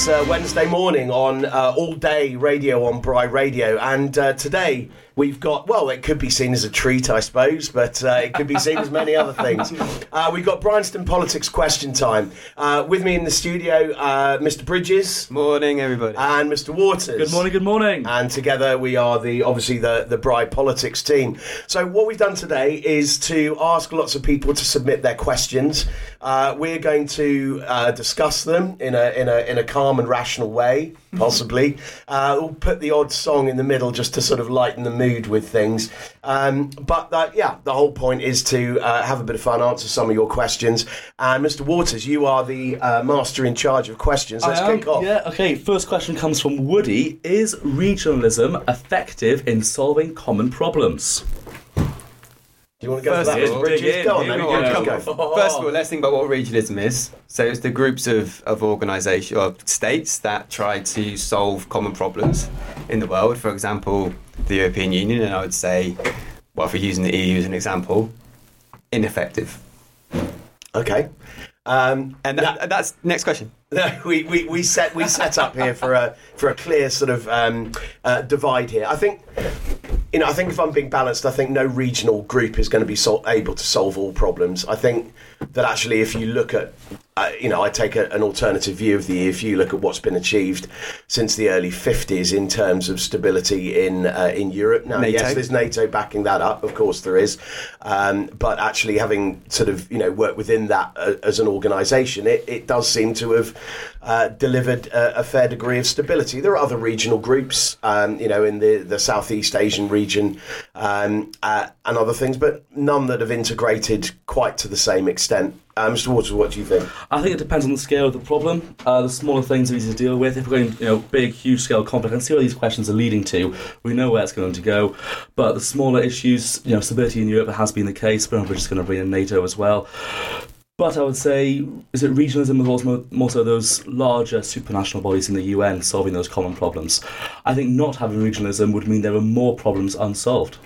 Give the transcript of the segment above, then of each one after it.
It's uh, Wednesday morning on uh, all day radio on Bry Radio, and uh, today we've got well, it could be seen as a treat, I suppose, but uh, it could be seen as many other things. Uh, we've got Bryanston Politics Question Time. Uh, with me in the studio, uh, Mr. Bridges Morning, everybody. and Mr. Waters. Good morning, good morning. And together we are the obviously the the Bry Politics team. So what we've done today is to ask lots of people to submit their questions. Uh, we're going to uh, discuss them in a in a in a calm and rational way, possibly. uh, we'll put the odd song in the middle just to sort of lighten the mood with things. Um, but uh, yeah, the whole point is to uh, have a bit of fun, answer some of your questions. And Mr. Waters, you are the uh, master in charge of questions. Let's kick off. Yeah, okay. First question comes from Woody. Is regionalism effective in solving common problems? Do you want to go First for that, of Mr. all, Bridges? dig in, Go on, here then. Go, go. go, go. First of all, let's think about what regionalism is. So it's the groups of, of organisation or states that try to solve common problems in the world. For example, the European Union, and I would say, well, if we're using the EU as an example, ineffective. Okay. Um, And that, that's next question. no, we, we, we set we set up here for a for a clear sort of um, uh, divide here. I think you know I think if I'm being balanced, I think no regional group is going to be sol- able to solve all problems. I think that actually, if you look at uh, you know, I take a, an alternative view of the. If you look at what's been achieved since the early 50s in terms of stability in uh, in Europe. Now, NATO. yes, there's NATO backing that up, of course there is, um, but actually having sort of you know worked within that uh, as an organisation, it, it does seem to have uh, delivered a, a fair degree of stability. There are other regional groups, um, you know, in the the Southeast Asian region um, uh, and other things, but none that have integrated quite to the same extent. Uh, Mr. Waters, what do you think? I think it depends on the scale of the problem. Uh, the smaller things are easy to deal with. If we're going, you know, big, huge scale I can see where these questions are leading to. We know where it's going to go. But the smaller issues, you know, stability in Europe has been the case, we're just going to bring in NATO as well. But I would say, is it regionalism or also more so those larger supranational bodies in the UN solving those common problems? I think not having regionalism would mean there are more problems unsolved.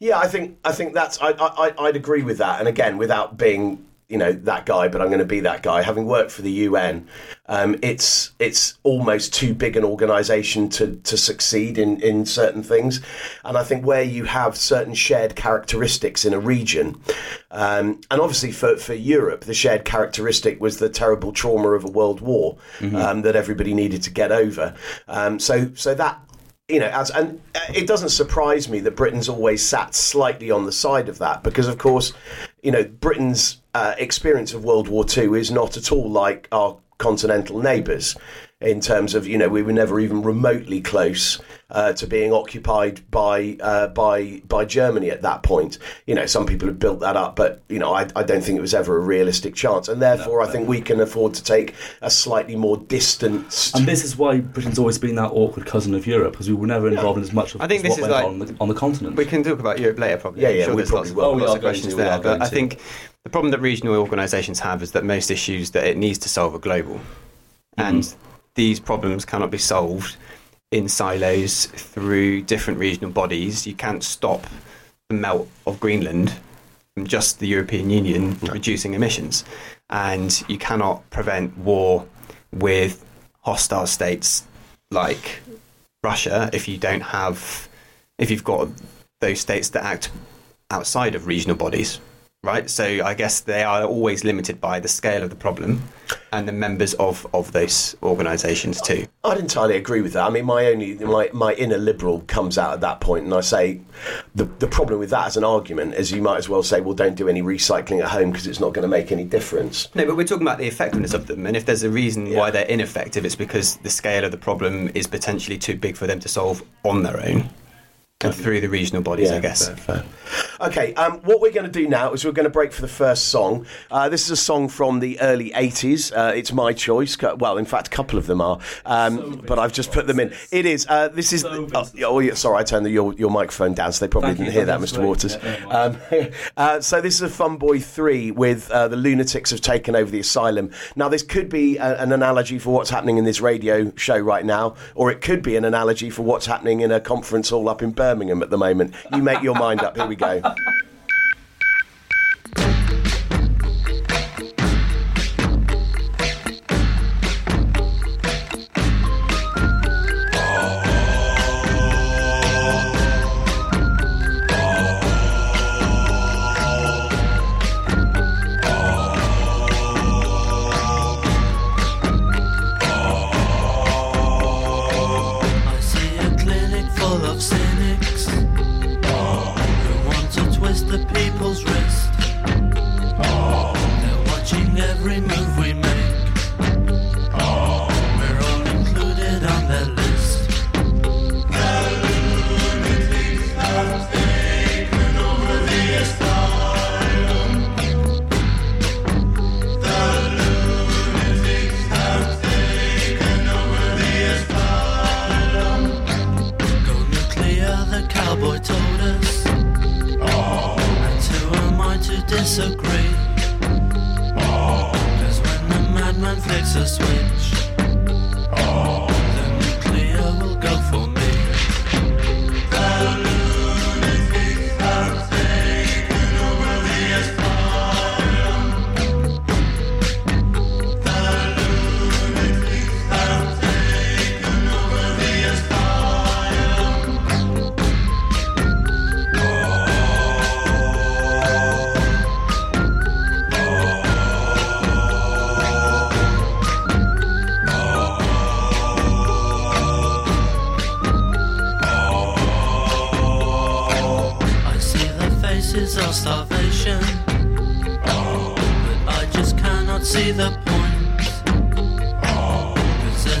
Yeah, I think I think that's I, I I'd agree with that. And again, without being you know that guy, but I'm going to be that guy. Having worked for the UN, um, it's it's almost too big an organisation to to succeed in in certain things. And I think where you have certain shared characteristics in a region, um, and obviously for for Europe, the shared characteristic was the terrible trauma of a world war um, that everybody needed to get over. Um, so so that you know, as, and uh, it doesn't surprise me that Britain's always sat slightly on the side of that because, of course, you know, Britain's uh, experience of World War II is not at all like our continental neighbours in terms of, you know, we were never even remotely close uh, to being occupied by uh, by by Germany at that point. You know, some people have built that up, but you know, I, I don't think it was ever a realistic chance, and therefore, I think we can afford to take a slightly more distanced. And this is why Britain's always been that awkward cousin of Europe, because we were never involved in as much of I think this what is went like- on the, on the continent. We can talk about Europe later, probably. Yeah, yeah, sure we there's probably lots, will. Oh, we lots are of going questions to, there. are going But I think the problem that regional organisations have is that most issues that it needs to solve are global. Mm-hmm. These problems cannot be solved in silos through different regional bodies. You can't stop the melt of Greenland from just the European Union reducing emissions. And you cannot prevent war with hostile states like Russia if you don't have, if you've got those states that act outside of regional bodies, right? So I guess they are always limited by the scale of the problem and the members of, of those organisations too. I'd entirely agree with that. I mean, my only my, my inner liberal comes out at that point, and I say the the problem with that as an argument is you might as well say, well, don't do any recycling at home because it's not going to make any difference. No, but we're talking about the effectiveness of them, and if there's a reason why they're ineffective, it's because the scale of the problem is potentially too big for them to solve on their own and through the regional bodies, I guess. fair, fair. Okay, um, what we're going to do now is we're going to break for the first song. Uh, this is a song from the early 80s. Uh, it's my choice. Well, in fact, a couple of them are, um, but I've just put them in. It is. Uh, this is. So oh, oh, yeah, sorry, I turned the, your, your microphone down, so they probably Thank didn't you, hear that, Mr. great. Waters. Yeah, yeah, Um, uh, so this is a Fun Boy 3 with uh, the lunatics have taken over the asylum. Now, this could be a, an analogy for what's happening in this radio show right now, or it could be an analogy for what's happening in a conference hall up in Birmingham at the moment. You make your mind up. Here we go.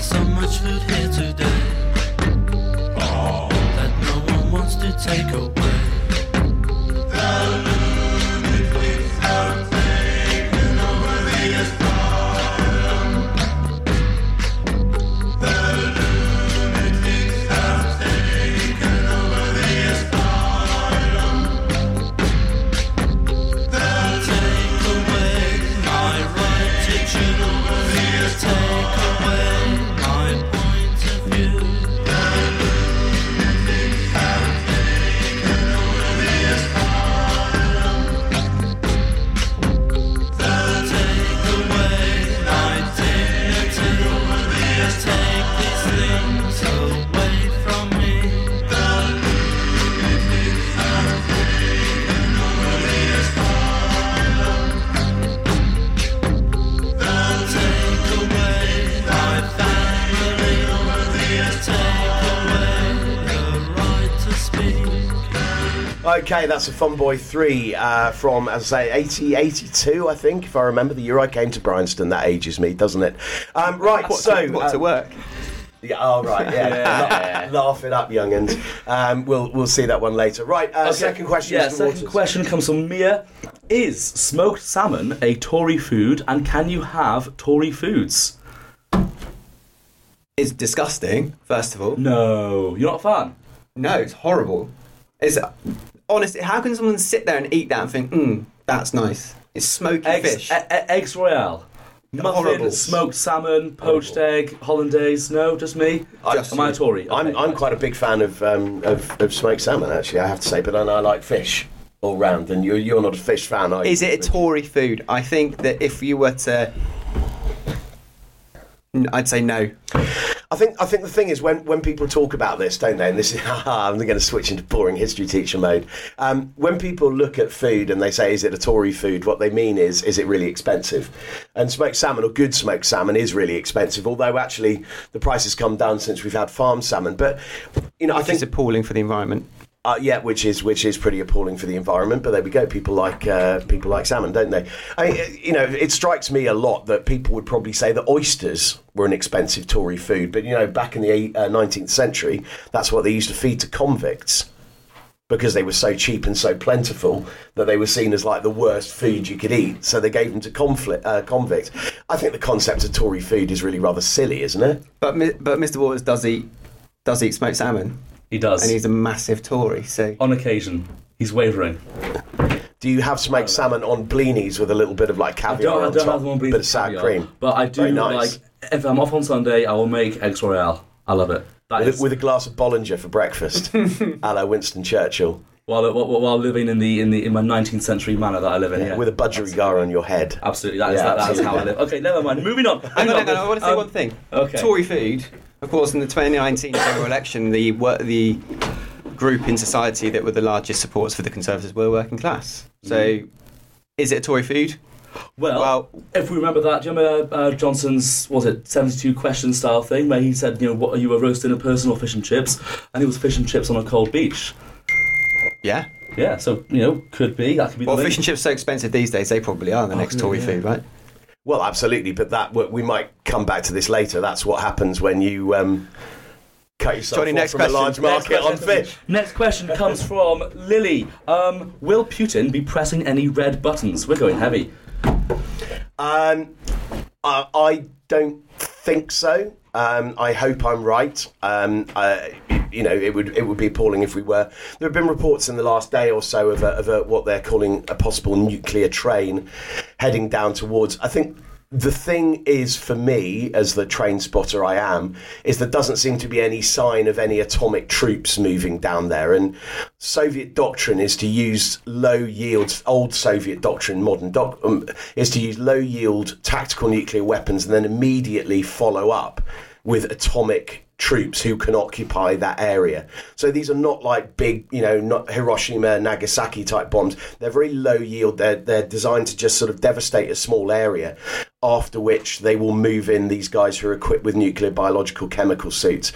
so much food here today that no one wants to take away. Okay, that's a Fun Boy 3 uh, from, as I say, 80, 82, I think, if I remember. The year I came to Bryanston, that ages me, doesn't it? Um, right, What, so. to, what to uh, work? Yeah, oh, right, yeah. La- Laugh it up, young'uns. Um, we'll, we'll see that one later. Right, uh, Okay. second question. Yeah, Mr. second Waters. question comes from Mia. Is smoked salmon a Tory food, and can you have Tory foods? It's disgusting, first of all. No, you're not a fan. No, it's horrible. It's honestly, how can someone sit there and eat that and think, hmm, that's nice? It's smoky Eggs, fish. e- e- eggs royale. Muffin, Horrible. smoked salmon, poached egg, hollandaise. No, just me. Just Am I a you. Tory? I'm, I'm right. quite a big fan of, um, of, of smoked salmon, actually, I have to say, but I, I like fish all round, and you're, you're not a fish fan, are you? Is it a Tory food? I think that if you were to, I'd say no. I think I think the thing is when, when people talk about this, don't they? And this is I'm going to switch into boring history teacher mode. Um, when people look at food and they say, "Is it a Tory food?" What they mean is, "Is it really expensive?" And smoked salmon or good smoked salmon is really expensive. Although actually the price has come down since we've had farm salmon. But you know, I think it's appalling for the environment. Uh, yeah, which is which is pretty appalling for the environment. But there we go. People like uh, people like salmon, don't they? I, you know, it strikes me a lot that people would probably say that oysters were an expensive Tory food. But you know, back in the uh, 19th century, that's what they used to feed to convicts. because they were so cheap and so plentiful that they were seen as like the worst food you could eat. So they gave them to conflict, uh, convicts. I think the concept of Tory food is really rather silly, isn't it? But but Mr. Waters does eat does eat smoked salmon, He does. and he's a massive Tory. So On occasion, he's wavering. Do you have smoked salmon on blinis with a little bit of like I caviar don't, I on don't top, have one bit of sour cream, But I do Very nice. like, if I'm off on Sunday, I will make eggs royale. I love it. That with, is, a, with a glass of Bollinger for breakfast, a la Winston Churchill, while, while, while living in the in the in my 19th century manner that I live in. Yeah, with a budgerigar on your head. absolutely. That is Yeah, that, that is how I live. Okay, never mind. Moving on. Hang on, hang on, I want to say Um, one thing. okay. Tory food, of course, in the 2019 general election, the the group in society that were the largest supporters for the Conservatives were working class. So, is it a Tory food? Well, Well- if we remember that, do you remember uh, Johnson's what was it seventy-two question style thing where he said, you know, what are you a roasting a person or fish and chips? And it was fish and chips on a cold beach. Yeah. Yeah, so you know, could be that could be. Well, fish and chips are so expensive these days; they probably are the next yeah, Tory yeah. food, right? Well, absolutely, but that we might come back to this later. That's what happens when you um, cut yourself Johnny, off next from a question. large Next market on question. fish. Next question comes from Lily. Um, will Putin be pressing any red buttons? We're going heavy. Um, I, I don't think so. Um, I hope I'm right. Um, I, you know, it would it would be appalling if we were. There have been reports in the last day or so of, a, of a, what they're calling a possible nuclear train heading down towards. I think the thing is for me, as the train spotter I am, is there doesn't seem to be any sign of any atomic troops moving down there. And Soviet doctrine is to use low yield, old Soviet doctrine, modern doc, um, is to use low yield tactical nuclear weapons and then immediately follow up with atomic troops who can occupy that area. So these are not like big, you know, not Hiroshima, Nagasaki type bombs. They're very low yield. They're they're designed to just sort of devastate a small area. After which they will move in these guys who are equipped with nuclear, biological, chemical suits.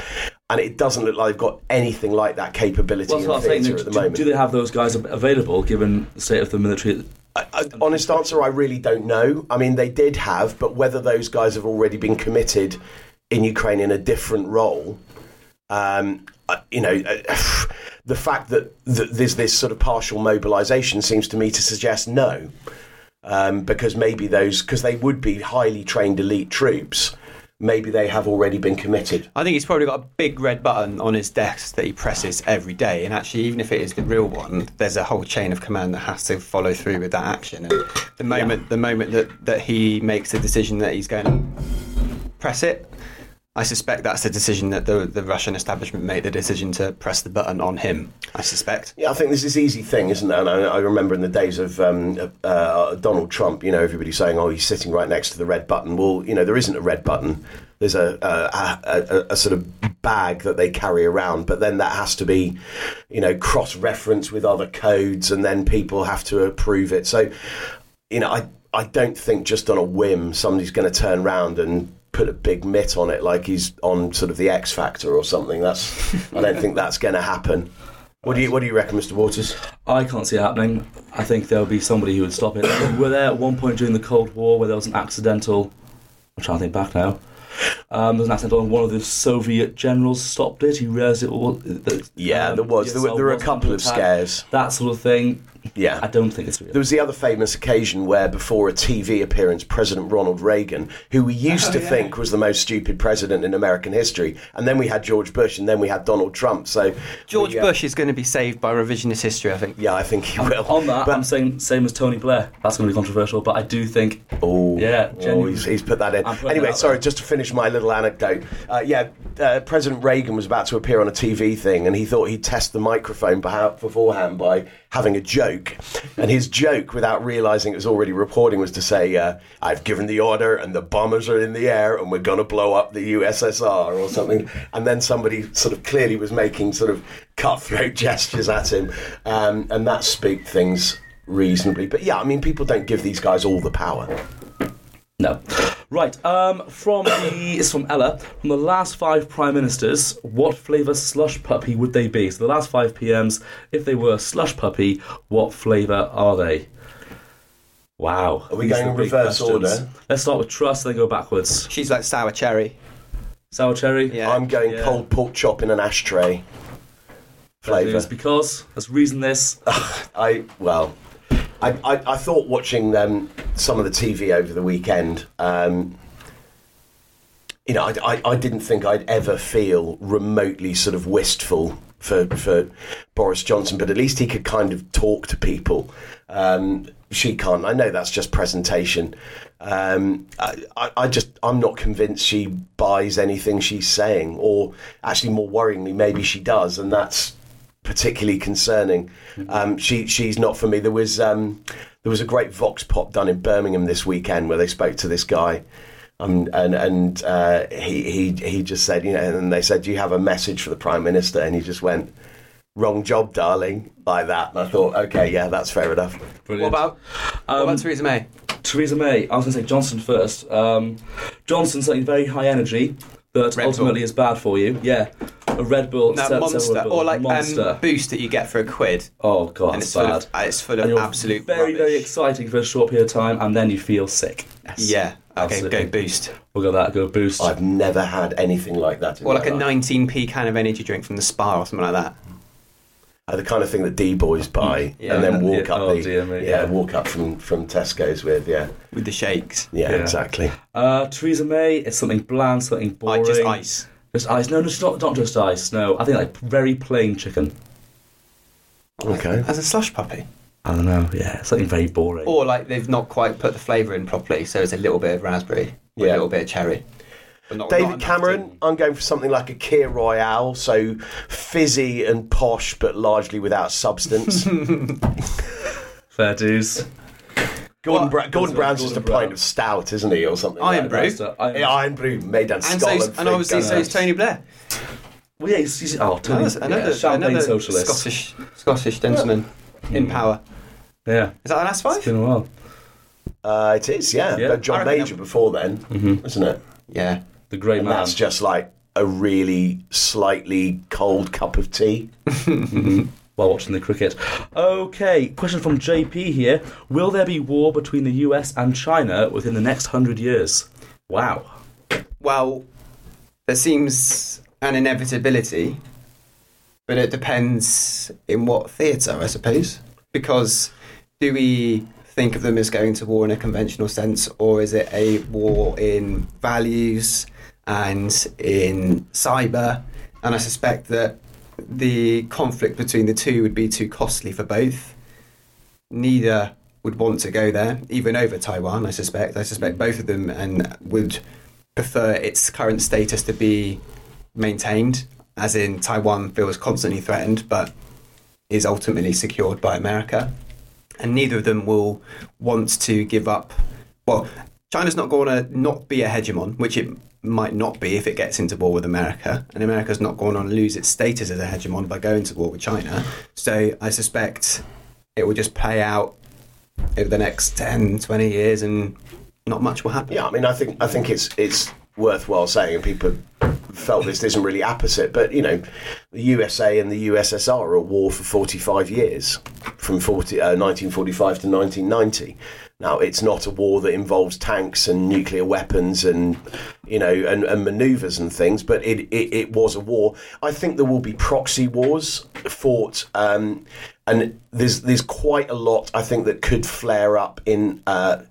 And it doesn't look like they've got anything like that capability Well, in what I'm saying. At the do- moment. do they have those guys available given the state of the military? I, I, honest answer, I really don't know. I mean, they did have, but whether those guys have already been committed in Ukraine in a different role, um, uh, you know, uh, the fact that, that there's this sort of partial mobilisation seems to me to suggest no, um, because maybe those, because they would be highly trained elite troops, maybe they have already been committed. I think he's probably got a big red button on his desk that he presses every day. And actually, even if it is the real one, there's a whole chain of command that has to follow through with that action. And the moment, the moment that, that he makes the decision that he's going to press it, I suspect that's the decision that the, the Russian establishment made the decision to press the button on him. I suspect. Yeah, I think this easy thing, isn't there? And I, I remember in the days of um, uh, Donald Trump, you know, everybody saying, "Oh, he's sitting right next to the red button." Well, you know, there isn't a red button. There's a a, a, a, sort of bag that they carry around, but then that has to be, you know, cross-referenced with other codes, and then people have to approve it. So, you know, I I don't think just on a whim somebody's going to turn around and put a big mitt on it like he's on sort of the X Factor or something. That's I don't think that's going to happen. What do you What do you reckon, Mr. Waters? I can't see it happening. I think there'll be somebody who would stop it. We were there at one point during the Cold War where there was an accidental. I'm trying to think back now. Um, there was an accidental, and one of the Soviet generals stopped it. He realised it all. That, Yeah, um, there was. There were- there were a couple of attack. scares. That sort of thing. Yeah. I don't think it's real. There was the other famous occasion where, before a TV appearance, President Ronald Reagan, who we used to think was the most stupid president in American history, and then we had George Bush, and then we had Donald Trump. So George we, uh, Bush is going to be saved by revisionist history, I think. yeah, I think he will. On that, But- I'm saying same as Tony Blair. That's going to be controversial, but I do think. Oh, Yeah, oh, he's, he's put that in. Anyway, it out sorry, there. just to finish my little anecdote. Uh, yeah, uh, President Reagan was about to appear on a TV thing, and he thought he'd test the microphone beforehand by having a joke. And his joke, without realizing it was already reporting, was to say, uh, "I've given the order, and the bombers are in the air, and we're going to blow up the USSR or something." And then somebody sort of clearly was making sort of cutthroat gestures at him, um, and that spooked things reasonably. But yeah, I mean, people don't give these guys all the power. No. Right, um, from the, it's from Ella. From the last five prime ministers, what flavour slush puppy would they be? So the last five PMs, if they were slush puppy, what flavour are they? Wow. Are we These going in reverse questions. order? Let's start with Truss, then go backwards. She's like sour cherry. Sour cherry? Yeah. I'm going Yeah. cold pork chop in an ashtray. flavour. It's because let's reason this. I well, I, I, I thought watching some of the TV over the weekend. Um, you know, I, I, I didn't think I'd ever feel remotely sort of wistful for for Boris Johnson, but at least he could kind of talk to people. Um, she can't. I know that's just presentation. Um, I, I just I'm not convinced she buys anything she's saying, or actually more worryingly, maybe she does, and that's particularly concerning. Um, she she's not for me. There was um, there was a great vox pop done in Birmingham this weekend where they spoke to this guy. Um, and and uh, he he he just said, you know, and they said, "Do you have a message for the prime minister?" And he just went, "Wrong job, darling," like that. And I thought, okay, yeah, that's fair enough. What Brilliant. about, what Um, about Theresa May? Theresa May, I was going to say Johnson first. Um, Johnson, something very high energy that Red ultimately Bull. is bad for you. Yeah, a Red Bull, No, monster, Red Bull, or like monster. Um, boost that you get for a quid, oh god, and it's it's full bad. of uh, it's full And of absolute very very exciting for a short period of time, and then you feel sick. Yes. Yeah, okay, go boost, We'll go that. Go boost. I've never had anything like that. In or like a life. 19p can of energy drink from the spa or something like that. Uh, the kind of thing that D boys buy Yeah. and then walk Yeah. up Oh, the dear me, yeah, yeah. walk up from from Tesco's with yeah with the shakes. yeah, Yeah. exactly. Uh, Theresa May, it's something bland, something I boring. just ice. Just ice. No, no, it's not, not just ice. No, I think like very plain chicken. Okay. As a slush puppy. I don't know. Yeah, something very boring. Or like they've not quite put the flavour in properly, so it's a little bit of raspberry, Yeah. a little bit of cherry. But not, not David enough Cameron, to- I'm going for something like a Kir Royale, so fizzy and posh, but largely without substance. Fair dues. Gordon, Bra- Gordon Brown's just a Gordon Brown. pint of stout, isn't he, or something? Iron like brew. That's the- Yeah, Irn-Bru made down and, Scotland. so, and obviously so is Tony Blair. Well, yeah, he's, he's oh, Tony, Another, another, yeah, champagne another socialist. Scottish Scottish gentleman in power. Yeah, Is that the last it's five? been a while. Uh, it is, yeah. Yeah. But John I reckon Major before then, isn't it? Yeah. The great And man. that's just like a really slightly cold cup of tea. while watching the cricket. Okay, question from JP here. Will there be war between the US and China within the next hundred years? Wow. Well, there seems an inevitability, but it depends in what theatre, I suppose. Because do we think of them as going to war in a conventional sense, or is it a war in values and in cyber? And I suspect that the conflict between the two would be too costly for both. Neither would want to go there, even over Taiwan, I suspect. I suspect both of them and would prefer its current status to be maintained, as in Taiwan feels constantly threatened but is ultimately secured by America. And neither of them will want to give up. Well, China's not going to not be a hegemon, which it might not be if it gets into war with America. And America's not going on to lose its status as a hegemon by going to war with China. So I suspect it will just play out over the next 10, 20 years and not much will happen. Yeah, I mean, I think I think it's it's worthwhile saying, and people felt this isn't really apposite, but you know, the USA and the USSR are at war for 45 years, from 40, uh, 1945 to 1990. Now, it's not a war that involves tanks and nuclear weapons and you know and, and manoeuvres and things, but it, it, it was a war. I think there will be proxy wars fought. Um, and there's there's quite a lot I think that could flare up in uh,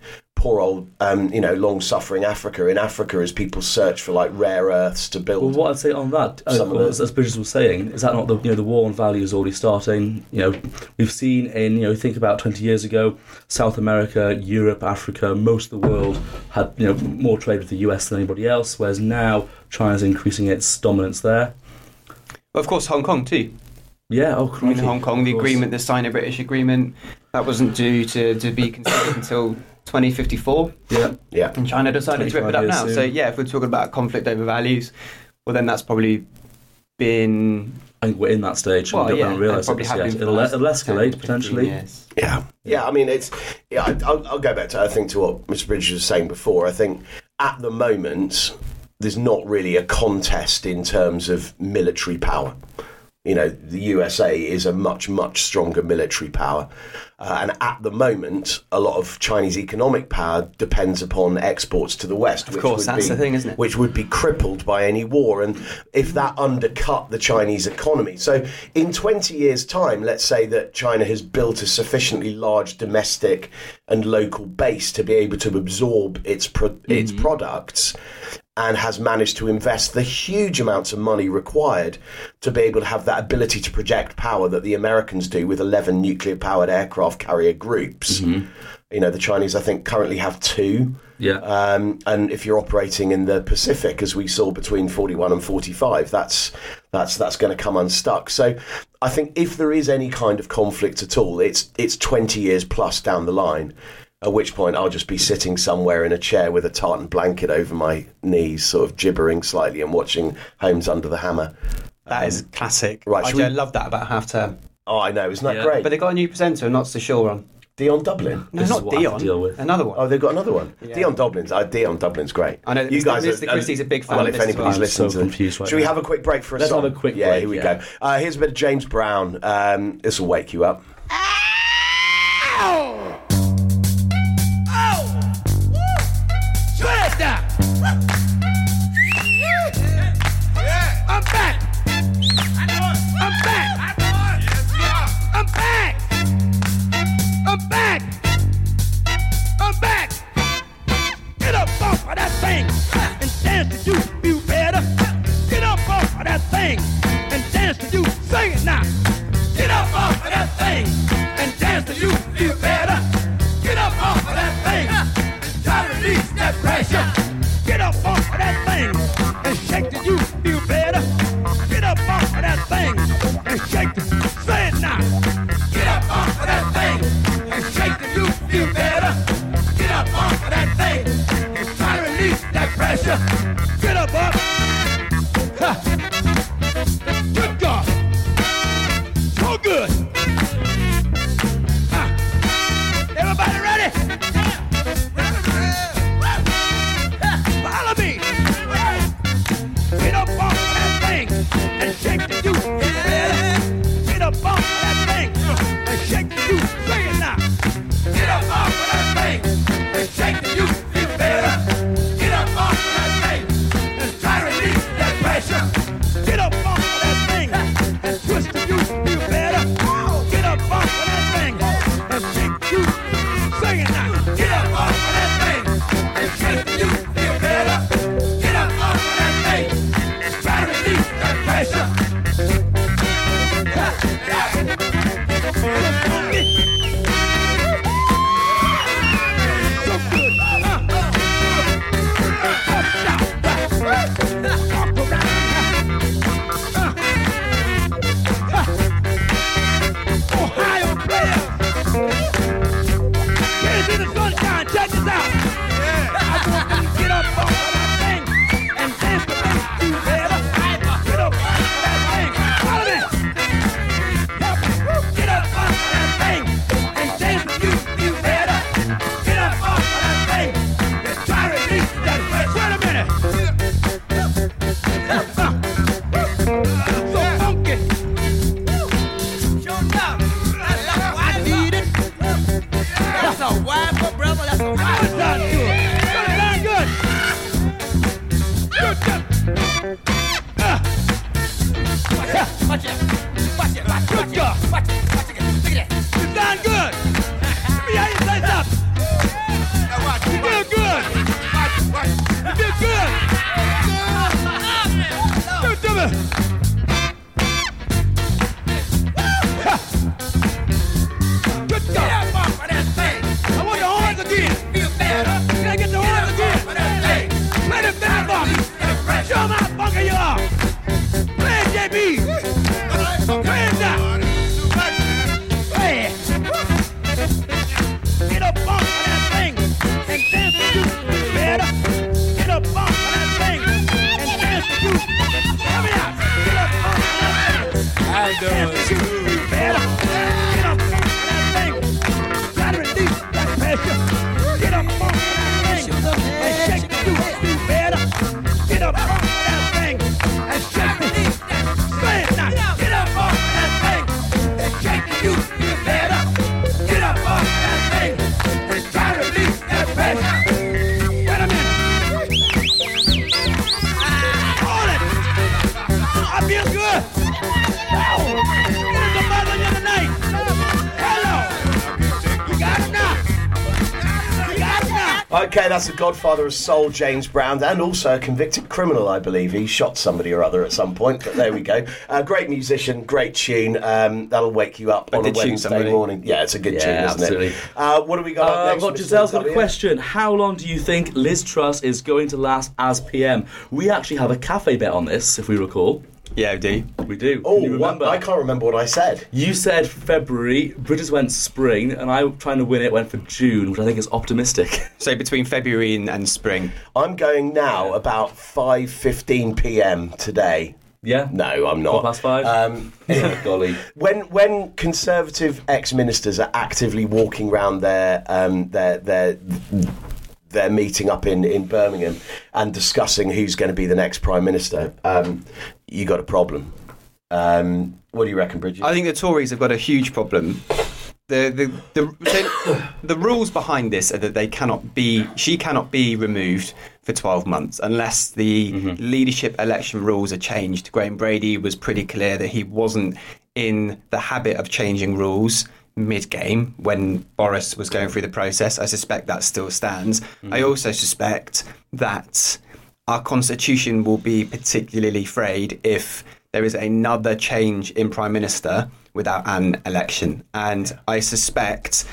poor old um, you know long suffering Africa. In Africa, as people search for like rare earths to build. Well, what I'd say on that, uh, Some of the- as, as Bridges was saying, is that not the you know the war on value is already starting? You know, we've seen in you know think about twenty years ago, South America, Europe, Africa, most of the world had you know more trade with the US than anybody else, whereas now China's increasing its dominance there. Of course, Hong Kong too. Yeah, oh, I mean, crikey. Hong Kong, the agreement, the Sino-British agreement, that wasn't due to, to be considered until 2054, Yeah, yeah, and China decided to rip it up now. soon. So yeah, if we're talking about conflict over values, well then that's probably been I think we're in that stage. well, we yeah, don't realise probably it have yet. been for It'll, it'll escalate 15 potentially. years. yeah, yeah. I mean, it's yeah. I- I'll, I'll go back to I think to what Mr. Bridges was saying before. I think at the moment there's not really a contest in terms of military power. You know, the USA is a much, much stronger military power. Uh, and at the moment, a lot of Chinese economic power depends upon exports to the West. Of course, that's the thing, isn't it? Which would be crippled by any war. And if that undercut the Chinese economy. So in 20 years' time, let's say that China has built a sufficiently large domestic and local base to be able to absorb its, pro- its products and has managed to invest the huge amounts of money required to be able to have that ability to project power that the Americans do with 11 nuclear powered aircraft carrier groups. You know, the Chinese, I think, currently have two. Yeah. Um, and if you're operating in the Pacific, as we saw between 41 and 45, that's that's that's going to come unstuck. So I think if there is any kind of conflict at all, it's it's 20 years plus down the line. At which point I'll just be sitting somewhere in a chair with a tartan blanket over my knees, sort of gibbering slightly and watching Homes Under the Hammer. That is classic. right, I, we- love that about half term. Oh, I know, isn't that Yeah. great? But they got a new presenter, not so sure on. Dion Dublin. No, This is not what I have to Dion. deal with. Another one. Oh, they've got another one. Yeah. Dion Dublin's. Uh, Dion Dublin's great. I know, you Mr. guys. Mr. Christie's a big fan Well, if anybody's well. listening I'm so to confused right should we have a quick break for a Let's song? have a quick Yeah, break, here we yeah. go. Uh, here's a bit of James Brown. Um, this will wake you up. And up Okay, that's the godfather of soul, James Brown, and also a convicted criminal, I believe. He shot somebody or other at some point, but there we go. Uh, great musician, great tune. Um, that'll wake you up on a did Wednesday somebody. morning. Yeah, it's a good Yeah, tune, isn't absolutely. it? Uh, what do we got up Uh, next? well, Giselle's got a W? question. How long do you think Liz Truss is going to last as PM? We actually have a cafe bet on this, if we recall. Yeah, do. We do. Oh, Can you what? remember? I can't remember what I said. You said February, Bridges went spring, and I, trying to win it, went for June, which I think is optimistic. So between February and, and spring. I'm going now about 5:15 p.m. today. yeah? No, I'm not. Quarter past five? Um, Golly. when when conservative ex-ministers are actively walking around their um, their their their meeting up in, in Birmingham and discussing who's going to be the next prime minister, um, you got a problem. Um, what do you reckon, Bridget? I think the Tories have got a huge problem. The the the, the, rules behind this are that they cannot be she cannot be removed for 12 months unless the leadership election rules are changed. Graham Brady was pretty clear that he wasn't in the habit of changing rules mid game when Boris was going through the process. I suspect that still stands. I mm. also suspect that our constitution will be particularly frayed if there is another change in prime minister without an election. And I suspect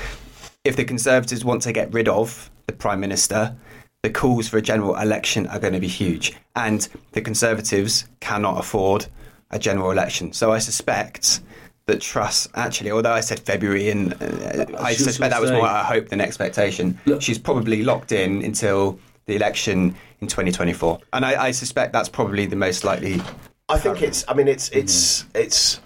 if the Conservatives want to get rid of the prime minister, the calls for a general election are going to be huge. And the Conservatives cannot afford a general election. So I suspect that Truss actually, although I said February, and uh, I suspect that was more a hope than expectation. She's probably locked in until the election in 2024, and I, I suspect that's probably the most likely. I think it's. I mean, it's it's it's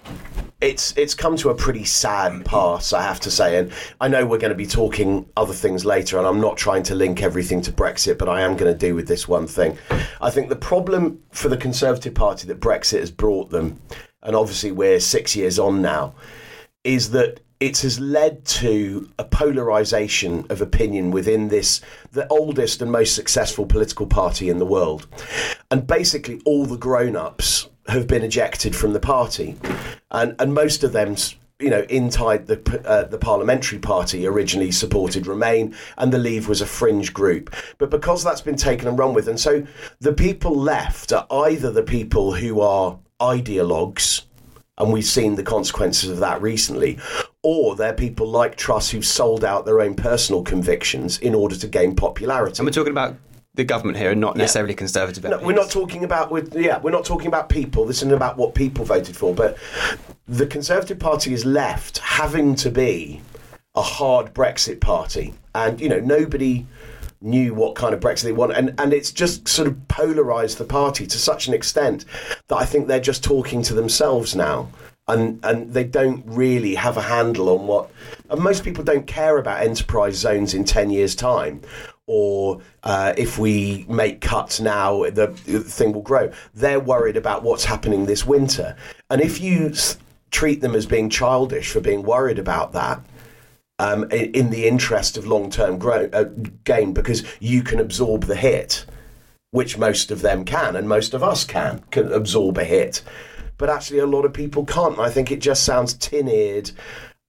it's it's come to a pretty sad pass, I have to say. And I know we're going to be talking other things later, and I'm not trying to link everything to Brexit, but I am going to do with this one thing. I think the problem for the Conservative Party that Brexit has brought them, and obviously we're six years on now, is that it has led to a polarization of opinion within this the oldest and most successful political party in the world and basically all the grown-ups have been ejected from the party and and most of them you know, inside the uh, the parliamentary party originally supported Remain, and the Leave was a fringe group. But because that's been taken and run with, and so the people left are either the people who are ideologues, and we've seen the consequences of that recently, or they're people like Truss who've sold out their own personal convictions in order to gain popularity. And we're talking about the government here, and not necessarily Conservative. No, we're not talking about with yeah, we're not talking about people. This isn't about what people voted for, but the Conservative Party is left having to be a hard Brexit party, and you know nobody knew what kind of Brexit they want, and and it's just sort of polarised the party to such an extent that I think they're just talking to themselves now. And, and they don't really have a handle on what and most people don't care about enterprise zones in 10 years time or uh, if we make cuts now, the, the thing will grow. They're worried about what's happening this winter. And if you s- treat them as being childish for being worried about that, um, in, in the interest of long term uh, gain, because you can absorb the hit, which most of them can, and most of us can, can absorb a hit. But actually, a lot of people can't. And I think it just sounds tin eared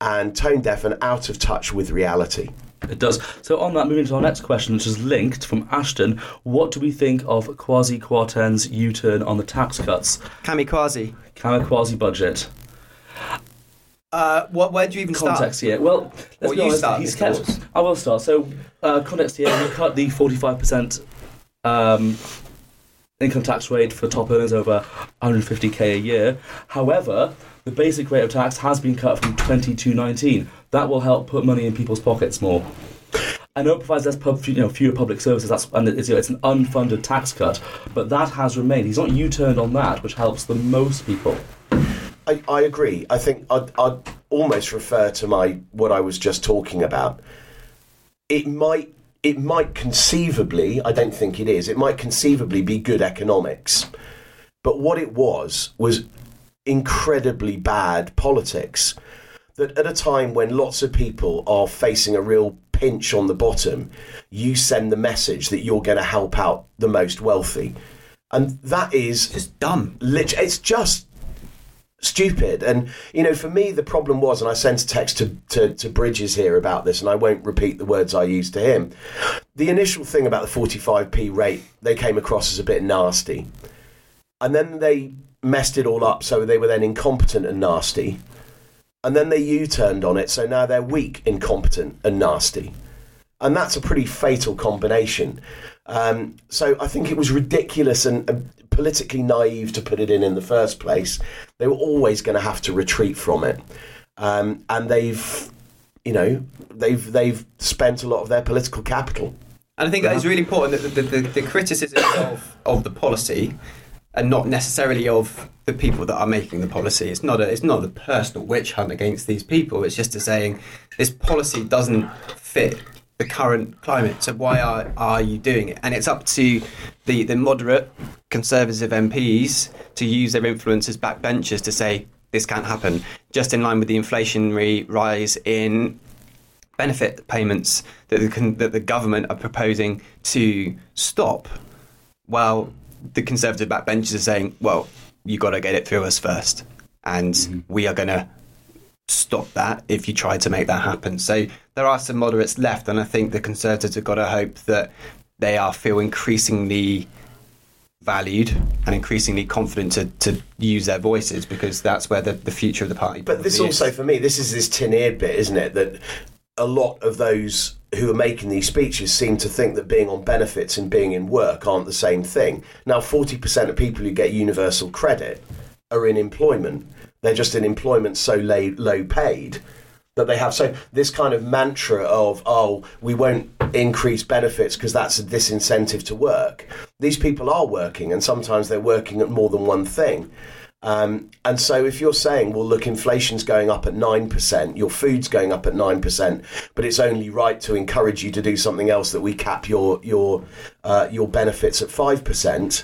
and tone deaf and out of touch with reality. It does. So on that, moving to our next question, which is linked from Ashton, what do we think of Kwasi Kwarteng's U-turn on the tax cuts? Kamikaze. Kamikaze budget. Uh, what? Where do you even start? Context here. Well, let's be you honest. start, he's kept. I will start. So, uh, context here. We cut the forty-five percent um, income tax rate for top earners over 150k a year. However, the basic rate of tax has been cut from 20 to 19. That will help put money in people's pockets more. I know it provides less pub, you know, fewer public services. That's and it's, you know, it's an unfunded tax cut, but that has remained. He's not U-turned on that, which helps the most people. I, I agree. I think I'd, I'd almost refer to my what I was just talking about. It might it might conceivably, I don't think it is. It might conceivably be good economics, but what it was was incredibly bad politics. that at a time when lots of people are facing a real pinch on the bottom, you send the message that you're going to help out the most wealthy. And that is It's dumb. lit- it's just stupid. And you know, for me, the problem was, and I sent a text to, to, to Bridges here about this, and I won't repeat the words I used to him. The initial thing about the 45p rate, they came across as a bit nasty, and then they messed it all up, so they were then incompetent and nasty. And then they U-turned on it, so now they're weak, incompetent, and nasty and that's a pretty fatal combination. Um, so I think it was ridiculous and politically naive to put it in in the first place. They were always going to have to retreat from it, um, and they've, you know, they've they've spent a lot of their political capital. And I think that is really important that the, the, the, the criticism of, of the policy and not necessarily of the people that are making the policy. It's not a it's not a personal witch hunt against these people. It's just a saying this policy doesn't fit the current climate. So why are, are you doing it? And it's up to the, the moderate conservative MPs to use their influence as backbenchers to say this can't happen. Just in line with the inflationary rise in benefit payments that the, that the government are proposing to stop, while the conservative backbenchers are saying, well, you got to get it through us first. And mm-hmm. we are going to stop that if you try to make that happen. So there are some moderates left, and I think the Conservatives have got to hope that they are feel increasingly valued and increasingly confident to, to use their voices because that's where the, the future of the party. But this is. also, for me, this is this tin-eared bit, isn't it? That a lot of those who are making these speeches seem to think that being on benefits and being in work aren't the same thing. Now, 40% of people who get universal credit are in employment. They're just in employment so low, low paid that they have. So this kind of mantra of, oh, we won't increase benefits because that's a disincentive to work. These people are working, and sometimes they're working at more than one thing. Um, and so if you're saying, well, look, inflation's going up at 9%, your food's going up at 9%, but it's only right to encourage you to do something else that we cap your, your, uh, your benefits at 5%,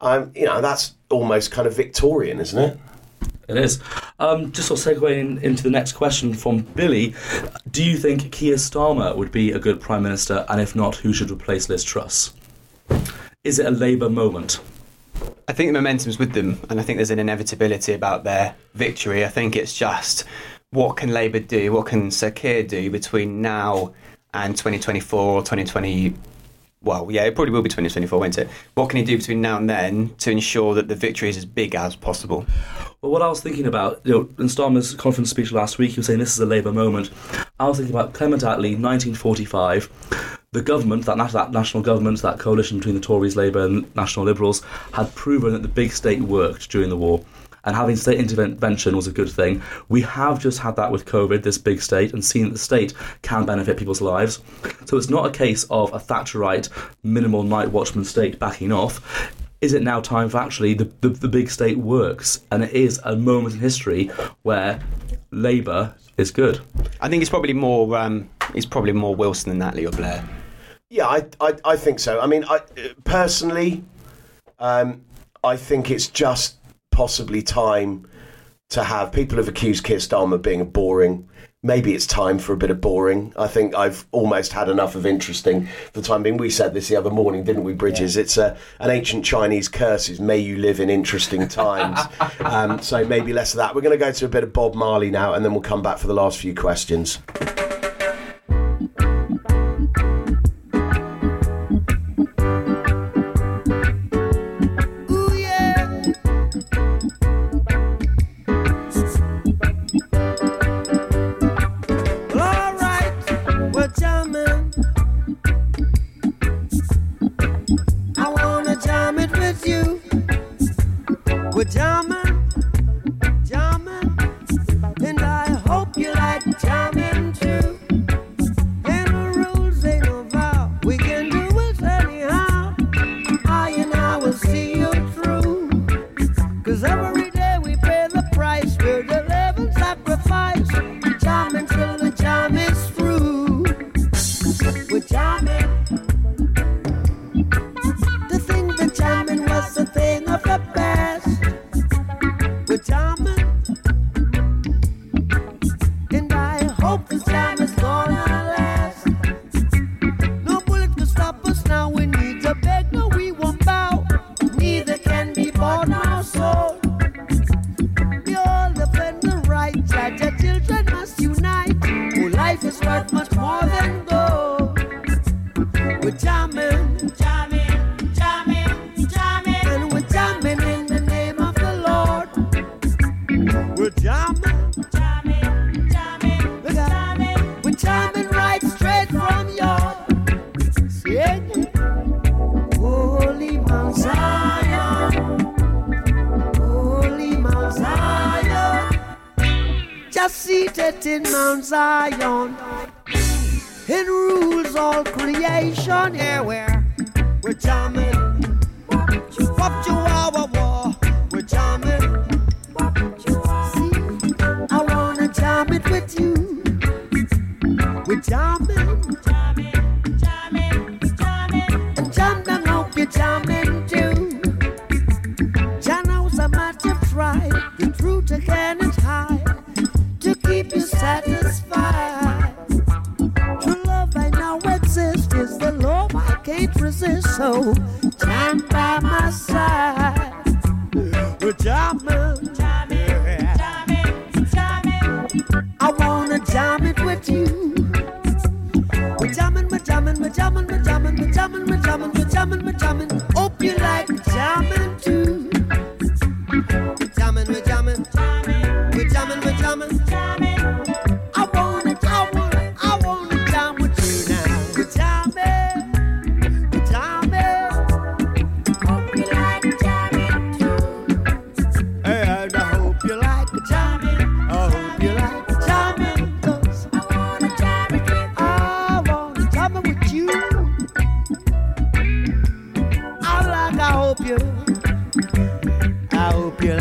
um, you know, that's almost kind of Victorian, isn't it? It is. Um, just sort of segueing into the next question from Billy, do you think Keir Starmer would be a good Prime Minister, and if not, who should replace Liz Truss? Is it a Labour moment? I think the momentum's with them, and I think there's an inevitability about their victory. I think it's just what can Labour do, what can Sir Keir do between now and 2024 or 2020. Well, yeah, it probably will be 2024, won't it? What can he do between now and then to ensure that the victory is as big as possible? Well, what I was thinking about, you know, in Starmer's conference speech last week, he was saying this is a Labour moment. I was thinking about Clement Attlee, 1945. The government, that, that national government, that coalition between the Tories, Labour, and National Liberals, had proven that the big state worked during the war. And having state intervention was a good thing. We have just had that with COVID, this big state, and seen that the state can benefit people's lives. So it's not a case of a Thatcherite minimal night watchman state backing off is it now time for actually the, the, the big state works? And it is a moment in history where Labour is good. I think it's probably more. Um, it's probably more Wilson than Attlee or Blair. Yeah, I, I, I think so. I mean, I personally, um, I think it's just possibly time to have people have accused Keir Starmer of being boring. Maybe it's time for a bit of boring. I think I've almost had enough of interesting for the time being. We said this the other morning, didn't we, Bridges? It's a, an ancient Chinese curse is may you live in interesting times. um, so maybe less of that. We're going to go to a bit of Bob Marley now, and then we'll come back for the last few questions.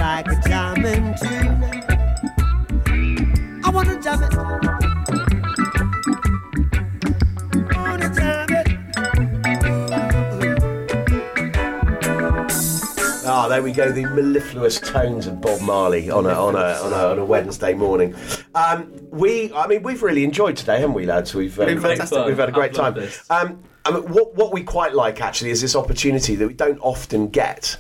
I hope you jamming too. I wanna jam it. I wanna jam it. Ah, there we go. The mellifluous tones of Bob Marley on a on a on a, on a Wednesday morning. Um, we, I mean, we've really enjoyed today, haven't we, lads? We've Been very fun. we've had a great time. Um, I mean, what what we quite like actually is this opportunity that we don't often get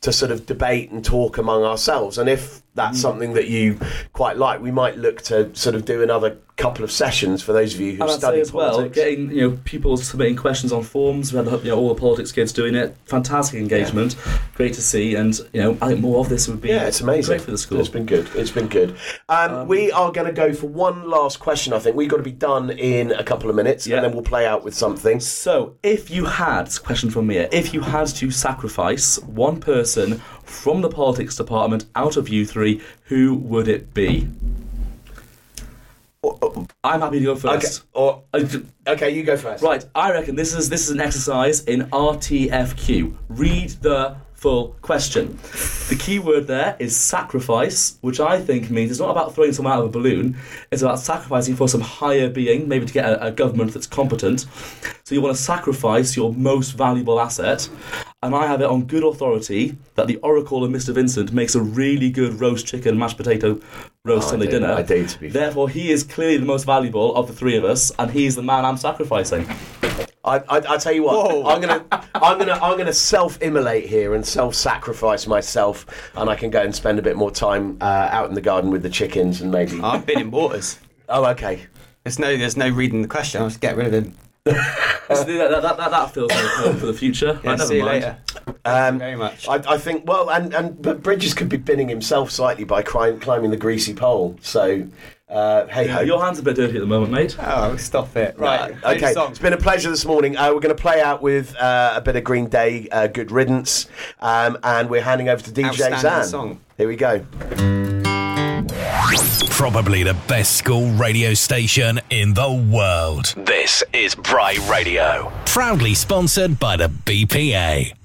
to sort of debate and talk among ourselves. And if that's mm. something that you quite like, we might look to sort of do another couple of sessions for those of you who And study as well, politics. getting you know people submitting questions on forums. We had you know all the politics kids doing it. Fantastic engagement, great to see, and you know I think more of this would be Yeah, it's amazing. great for the school. It's been good. It's been good. Um, we are going to go for one last question. I think we've got to be done in a couple of minutes, Yeah. and then we'll play out with something. So, if you had, question from Mia, if you had to sacrifice one person from the politics department out of you three, who would it be? I'm happy to go Okay. first. Or uh, okay, you go first. Right, I reckon this is this is an exercise in RTFQ. Read the full question. The key word there is sacrifice, which I think means it's not about throwing someone out of a balloon. It's about sacrificing for some higher being, maybe to get a, a government that's competent. So you want to sacrifice your most valuable asset. And I have it on good authority that the Oracle of Mr. Vincent makes a really good roast chicken, mashed potato roast Oh, Sunday do, dinner. I to be. Therefore, he is clearly the most valuable of the three of us, and he's the man I'm sacrificing. I, I, I tell you what, Whoa. I'm gonna, I'm gonna, I'm gonna self-immolate here and self-sacrifice myself, and I can go and spend a bit more time uh, out in the garden with the chickens and maybe. I've been in waters. oh, okay. There's no, there's no reading the question. I'll just get rid of him. So that, that, that, that feels like hope for the future. Yeah, Right, never see you mind. later. Um, very much. I, I think well, and and but Bridges could be binning himself slightly by climb, climbing the greasy pole. So, uh, hey ho. Your hands are a bit dirty at the moment, mate. Oh, stop it. Right. Uh, okay, Song. it's been a pleasure this morning. Uh, we're going to play out with uh, a bit of Green Day, uh, Good Riddance, um, and we're handing over to DJ Zan. song. Here we go. Probably the best school radio station in the world. This is Bry Radio. Proudly sponsored by the BPA.